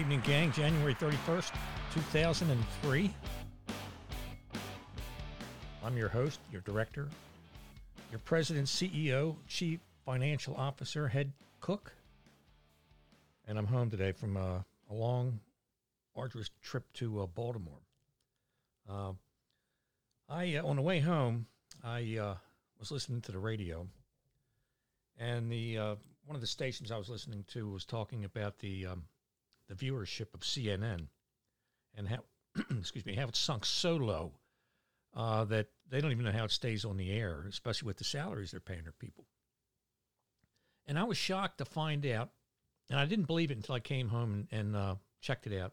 evening, gang. January 31st, 2003. I'm your host, your director, your president, CEO, chief financial officer, head cook. And I'm home today from uh, a long, arduous trip to uh, Baltimore. Uh, I, uh, on the way home, I uh, was listening to the radio, and the one of the stations I was listening to was talking about the um, the viewership of CNN and how, excuse me, how it's sunk so low uh, that they don't even know how it stays on the air, especially with the salaries they're paying their people. And I was shocked to find out, and I didn't believe it until I came home and, and uh, checked it out,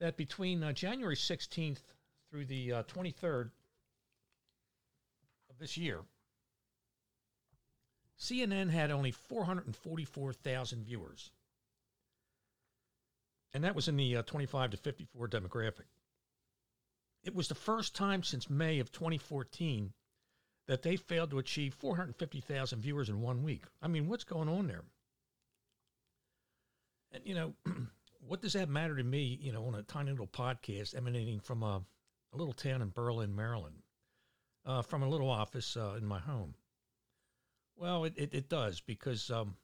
that between uh, January 16th through the 23rd uh, of this year, CNN had only 444,000 viewers and that was in the uh, 25 to 54 demographic. It was the first time since May of 2014 that they failed to achieve 450,000 viewers in one week. I mean, what's going on there? And, you know, what does that matter to me, you know, on a tiny little podcast emanating from a, a little town in Berlin, Maryland, uh, from a little office uh, in my home? Well, it, it, it does because, um,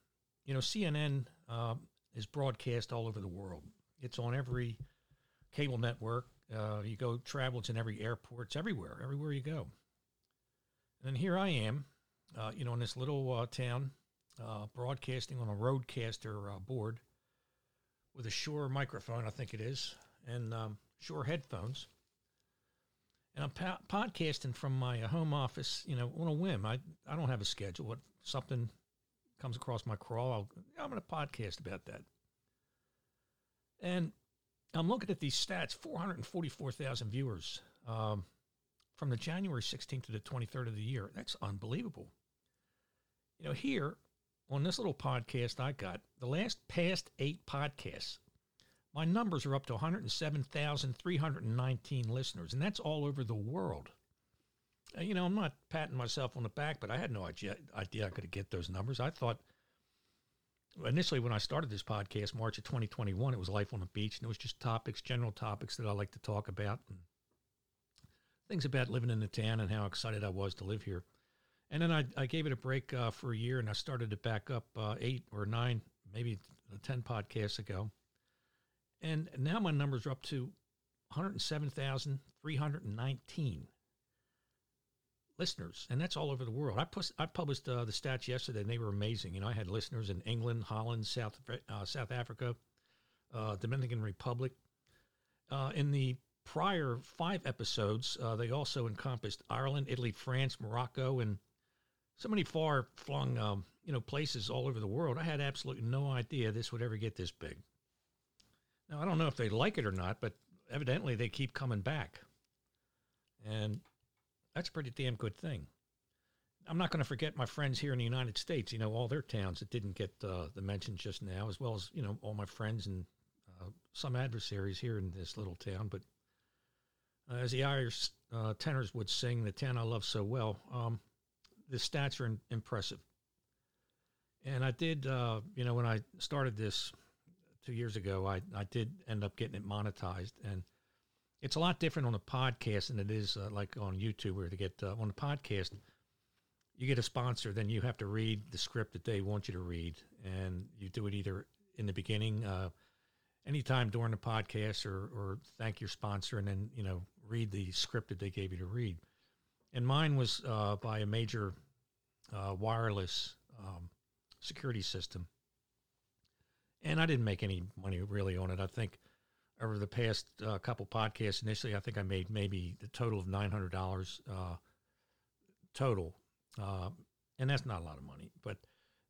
you know, CNN uh, is broadcast all over the world. It's on every cable network. Uh, you go travel, it's in every airport. It's everywhere, everywhere you go. And here I am, uh, you know, in this little uh, town, uh, broadcasting on a RODECaster uh, board with a Shure microphone, I think it is, and um, Shure headphones. And I'm po- podcasting from my home office, you know, on a whim. I, I don't have a schedule. What something comes across my crawl, I'll, I'm going to podcast about that. And I'm looking at these stats 444,000 viewers um, from the January 16th to the 23rd of the year. That's unbelievable. You know, here on this little podcast I got, the last past eight podcasts, my numbers are up to 107,319 listeners, and that's all over the world. You know, I'm not patting myself on the back, but I had no idea, idea I could get those numbers. I thought initially when I started this podcast, March of 2021, it was life on the beach, and it was just topics, general topics that I like to talk about, and things about living in the town and how excited I was to live here. And then I, I gave it a break uh, for a year, and I started it back up uh, eight or nine, maybe ten podcasts ago, and now my numbers are up to 107,319 listeners, and that's all over the world. I, pus- I published uh, the stats yesterday, and they were amazing. You know, I had listeners in England, Holland, South uh, South Africa, uh, Dominican Republic. Uh, in the prior five episodes, uh, they also encompassed Ireland, Italy, France, Morocco, and so many far flung, um, you know, places all over the world. I had absolutely no idea this would ever get this big. Now I don't know if they like it or not, but evidently they keep coming back. And that's a pretty damn good thing. I'm not going to forget my friends here in the United States. You know, all their towns that didn't get uh, the mention just now, as well as you know all my friends and uh, some adversaries here in this little town. But uh, as the Irish uh, tenors would sing, "The town I love so well," um, the stats are in- impressive. And I did, uh, you know, when I started this two years ago, I I did end up getting it monetized and it's a lot different on a podcast than it is uh, like on YouTube, where to get uh, on a podcast, you get a sponsor, then you have to read the script that they want you to read, and you do it either in the beginning, uh, anytime during the podcast, or or thank your sponsor, and then you know read the script that they gave you to read. And mine was uh, by a major uh, wireless um, security system, and I didn't make any money really on it. I think over the past uh, couple podcasts. Initially, I think I made maybe the total of nine hundred dollars uh, total, uh, and that's not a lot of money. But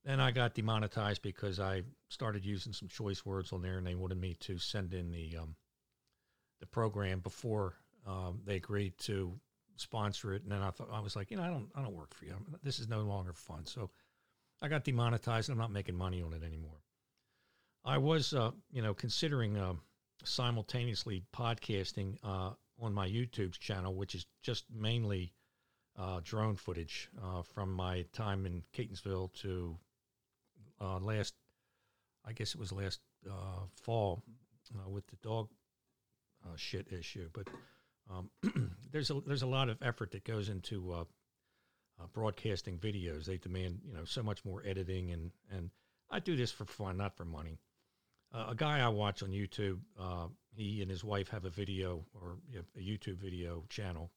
then I got demonetized because I started using some choice words on there, and they wanted me to send in the um, the program before um, they agreed to sponsor it. And then I thought I was like, you know, I don't I don't work for you. This is no longer fun. So I got demonetized, and I'm not making money on it anymore. I was, uh, you know, considering um, simultaneously podcasting uh, on my YouTube channel, which is just mainly uh, drone footage uh, from my time in Catonsville to uh, last, I guess it was last uh, fall uh, with the dog shit issue, but um, there's a there's a lot of effort that goes into broadcasting videos. They demand you know so much more editing, and and I do this for fun, not for money. Uh, a guy I watch on YouTube, uh, he and his wife have a video or you know, a YouTube video channel,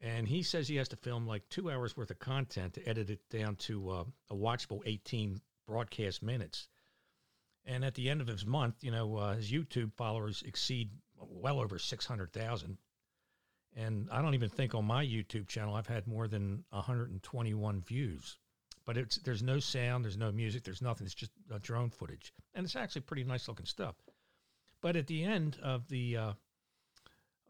and he says he has to film like two hours worth of content to edit it down to uh, a watchable 18 broadcast minutes. And at the end of his month, you know, uh, his YouTube followers exceed well over 600,000. And I don't even think on my YouTube channel I've had more than 121 views. But it's there's no sound, there's no music, there's nothing. It's just uh, drone footage, and it's actually pretty nice looking stuff. But at the end of the uh,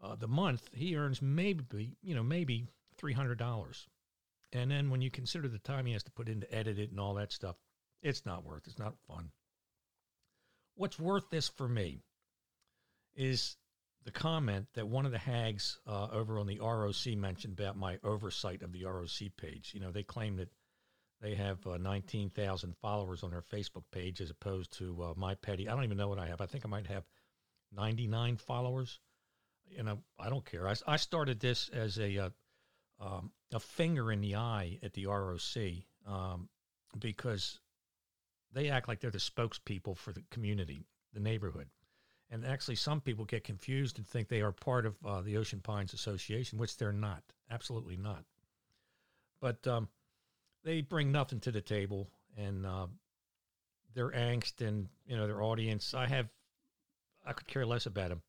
uh, the month, he earns maybe you know maybe three hundred dollars, and then when you consider the time he has to put in to edit it and all that stuff, it's not worth. It's not fun. What's worth this for me is the comment that one of the hags uh, over on the ROC mentioned about my oversight of the ROC page. You know, they claim that they have uh, 19,000 followers on their Facebook page as opposed to uh, my petty. I don't even know what I have. I think I might have 99 followers. You know, I don't care. I, I started this as a uh, um, a finger in the eye at the ROC um, because they act like they're the spokespeople for the community, the neighborhood. And actually, some people get confused and think they are part of uh, the Ocean Pines Association, which they're not. Absolutely not. But um, they bring nothing to the table, and uh, their angst and you know their audience. I have, I could care less about them.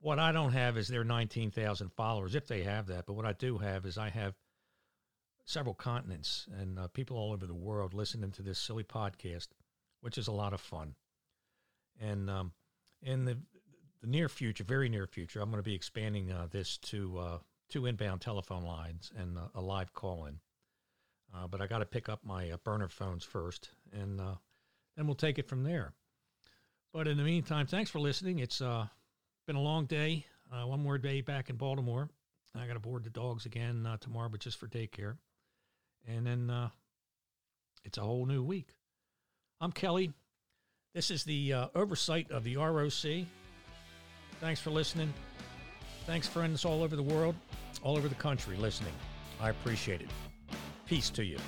What I don't have is their nineteen thousand followers, if they have that. But what I do have is I have several continents and uh, people all over the world listening to this silly podcast, which is a lot of fun. And um, in the the near future, very near future, I'm going to be expanding uh, this to uh, two inbound telephone lines and a live call in. Uh, but I got to pick up my uh, burner phones first, and uh, then we'll take it from there. But in the meantime, thanks for listening. It's uh, been a long day. one more day back in Baltimore. I got to board the dogs again tomorrow, but just for daycare. And then it's a whole new week. I'm Kelly. This is the uh, oversight of the ROC. Thanks for listening. Thanks, friends all over the world, all over the country listening. I appreciate it. Peace to you.